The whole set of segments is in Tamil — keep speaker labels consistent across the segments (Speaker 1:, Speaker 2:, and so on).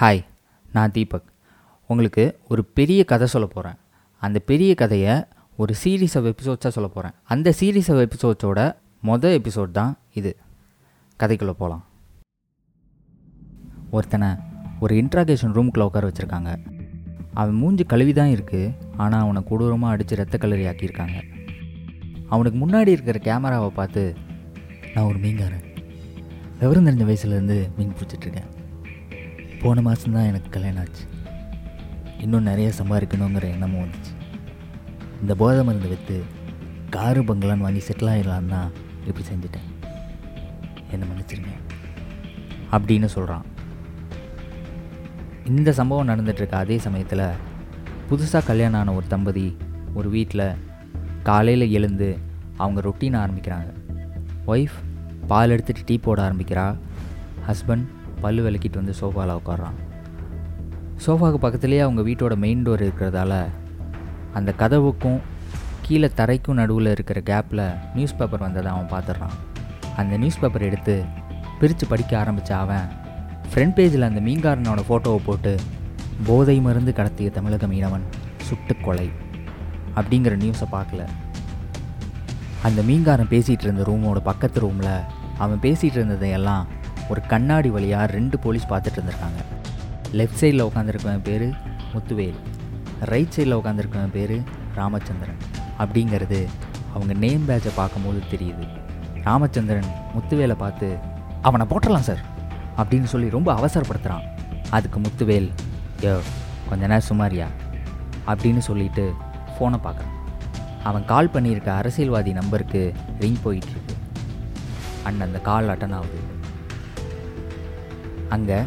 Speaker 1: ஹாய் நான் தீபக். உங்களுக்கு ஒரு பெரிய கதை சொல்ல போகிறேன் அந்த பெரிய கதையை ஒரு சீரீஸ் ஆஃப் எபிசோட்ஸாக சொல்ல போகிறேன் அந்த சீரீஸ் ஆஃப் எபிசோட்ஸோட மொதல் எபிசோட் தான் இது. கதைக்குள்ளே போகலாம் ஒருத்தனை ஒரு இன்ட்ராகேஷன் ரூம்குள்ளே உட்கார வச்சுருக்காங்க. அவன் மூஞ்சி கழுவி தான் இருக்குது ஆனால் அவனை கொடூரமாக அடித்து ரத்த கலரி ஆக்கியிருக்காங்க. அவனுக்கு முன்னாடி இருக்கிற கேமராவை பார்த்து நான் ஒரு மீன்காரன். விவரம் தெரிஞ்ச வயசுலேருந்து மீன் பிடிச்சிட்ருக்கேன் போன மாதம்தான் எனக்கு கல்யாணம் ஆச்சு. இன்னும் நிறைய சம்பாதிக்கணுங்கிற எண்ணமும் வந்துச்சு. இந்த போதை மருந்து விற்று காரு பங்களான்னு வாங்கி செட்டில் ஆகிடலான்னு தான் இப்படி செஞ்சுட்டேன். என்ன மன்னிச்சிருங்க. அப்படின்னு சொல்கிறான் இந்த சம்பவம் நடந்துகிட்ருக்க அதே சமயத்தில் புதுசாக கல்யாணம் ஆன ஒரு தம்பதி ஒரு வீட்டில் காலையில் எழுந்து அவங்க ரொட்டீன் ஆரம்பிக்கிறாங்க. ஒய்ஃப் பால் எடுத்துகிட்டு டீ போட ஆரம்பிக்கிறா. ஹஸ்பண்ட் பல் விளக்கிட்டு வந்து சோஃபாவில் உட்காடுறான் சோஃபாவுக்கு பக்கத்துலேயே அவங்க வீட்டோட மெயின் டோர் இருக்கிறதால அந்த கதவுக்கும் கீழே தரைக்கும் நடுவில் இருக்கிற கேப்பில் நியூஸ் பேப்பர் வந்ததை அவன் பார்த்துட்றான் அந்த நியூஸ் பேப்பர் எடுத்து பிரித்து படிக்க ஆரம்பித்த அவன் ஃப்ரண்ட் பேஜில் அந்த மீன்காரனோட ஃபோட்டோவை போட்டு போதை மருந்து கடத்திய தமிழக மீனவன் சுட்டு கொலை அப்படிங்கிற நியூஸை பார்க்கல. அந்த மீன்காரன் பேசிகிட்டு இருந்த ரூமோட பக்கத்து ரூமில் அவன் பேசிகிட்டு இருந்ததையெல்லாம் ஒரு கண்ணாடி வழியாக ரெண்டு போலீஸ் பார்த்துட்டு இருந்திருக்காங்க. லெஃப்ட் சைடில் உட்காந்துருக்கவன் பேர் முத்துவேல். ரைட் சைடில் உட்காந்துருக்கவன் பேர் ராமச்சந்திரன். அப்படிங்கிறது அவங்க நேம் பேட்சை பார்க்கும்போது தெரியுது. ராமச்சந்திரன் முத்துவேலை பார்த்து அவனை போட்டுடலாம் சார் அப்படின்னு சொல்லி ரொம்ப அவசரப்படுத்துகிறான் அதுக்கு முத்துவேல் யோ கொஞ்ச நேரம் சுமாரியா? அப்படின்னு சொல்லிட்டு ஃபோனை பார்க்குறான். அவன் கால் பண்ணியிருக்க அரசியல்வாதி நம்பருக்கு ரிங் போயிட்டுருக்கு அண்ட் அந்த கால் அட்டன் ஆகுது அங்கே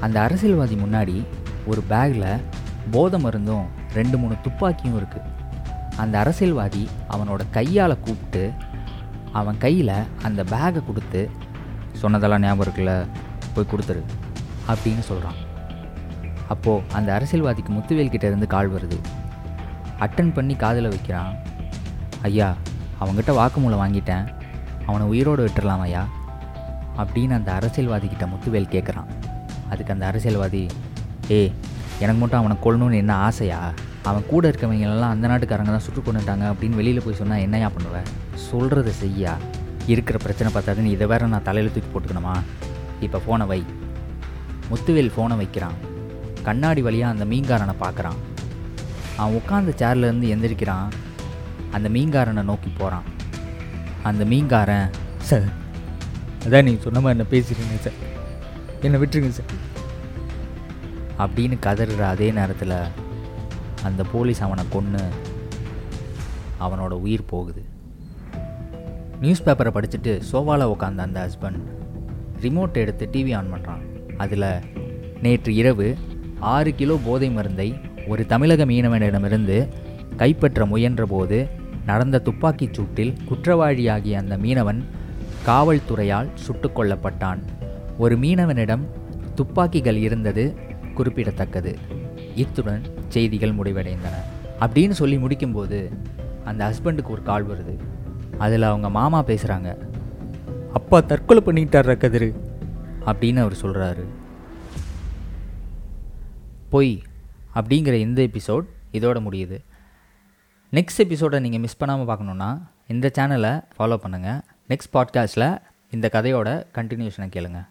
Speaker 1: அந்த அரசியல்வாதி முன்னாடி ஒரு பேக்கில் போதை மருந்தும் ரெண்டு மூணு துப்பாக்கியும் இருக்குது அந்த அரசியல்வாதி அவனோட கையால் கூப்பிட்டு அவன் கையில் அந்த பேக்கை கொடுத்து சொன்னதெல்லாம் ஞாபகம் இருக்குல்ல போய் கொடுத்துரு அப்படின்னு சொல்கிறான் அப்போது அந்த அரசியல்வாதிக்கு முத்துவேல் கிட்ட இருந்து கால் வருது. அட்டன் பண்ணி காதில் வைக்கிறான். ஐயா அவங்ககிட்ட வாக்குமூலம் வாங்கிட்டேன். அவனை உயிரோடு விட்டுடலாம் ஐயா அப்படின்னு அந்த அரசியல்வாதிக்கிட்ட முத்துவேல் கேட்குறான் அதுக்கு அந்த அரசியல்வாதி ஏய் எனக்கு மட்டும் அவனை கொள்ளணும்னு என்ன ஆசையா? அவன் கூட இருக்கவங்களெல்லாம் அந்த நாட்டுக்காரங்க தான் சுட்டு கொண்டுட்டாங்க அப்படின்னு வெளியில் போய் சொன்னால் என்னையா பண்ணுவேன் சொல்கிறத செய்யா? இருக்கிற பிரச்சனை பார்த்தாதுன்னு இதை வேற நான் தலையில் தூக்கி போட்டுக்கணுமா? இப்போ ஃபோனை வை. முத்துவேல் ஃபோனை வைக்கிறான். கண்ணாடி வழியாக அந்த மீன்காரனை பார்க்குறான் அவன் உட்காந்த சேர்லேருந்து எந்திரிக்கிறான். அந்த மீன்காரனை நோக்கி போகிறான் அந்த மீன்காரன் சார் அதான் நீங்கள் சொன்ன மாதிரி என்ன பேசிடுங்க சார். என்னை விட்டுருங்க சார். அப்படின்னு கதறுற அதே நேரத்தில் அந்த போலீஸ் அவனை கொன்று அவனோட உயிர் போகுது. நியூஸ் பேப்பரை படிச்சுட்டு சோஃபாவில் உட்காந்த அந்த ஹஸ்பண்ட் ரிமோட் எடுத்து டிவி ஆன் பண்ணுறான் அதில் நேற்று இரவு ஆறு கிலோ போதை மருந்தை ஒரு தமிழக மீனவனிடமிருந்து கைப்பற்ற முயன்றபோது நடந்த துப்பாக்கிச் சூட்டில் குற்றவாளியாகிய அந்த மீனவன் காவல்துறையால் சுட்டுக் கொல்லப்பட்டான். ஒரு மீனவனிடம் துப்பாக்கிகள் இருந்தது குறிப்பிடத்தக்கது. இத்துடன் செய்திகள் முடிவடைந்தன. அப்படின்னு சொல்லி முடிக்கும்போது அந்த ஹஸ்பண்டுக்கு ஒரு கால் வருது. அதில் அவங்க மாமா பேசுகிறாங்க அப்பா தற்கொலை பண்ணிக்கிட்டார் கதிரு? அப்படின்னு அவர் சொல்கிறாரு பொய் அப்படிங்கிற இந்த எபிசோட் இதோட முடியுது. நெக்ஸ்ட் எபிசோடை நீங்கள் மிஸ் பண்ணாமல் பார்க்கணுன்னா இந்த சேனலை ஃபாலோ பண்ணுங்கள் நெக்ஸ்ட் பாட்காஸ்ட்டில் இந்த கதையோட கண்டினியூஷனை கேளுங்கள்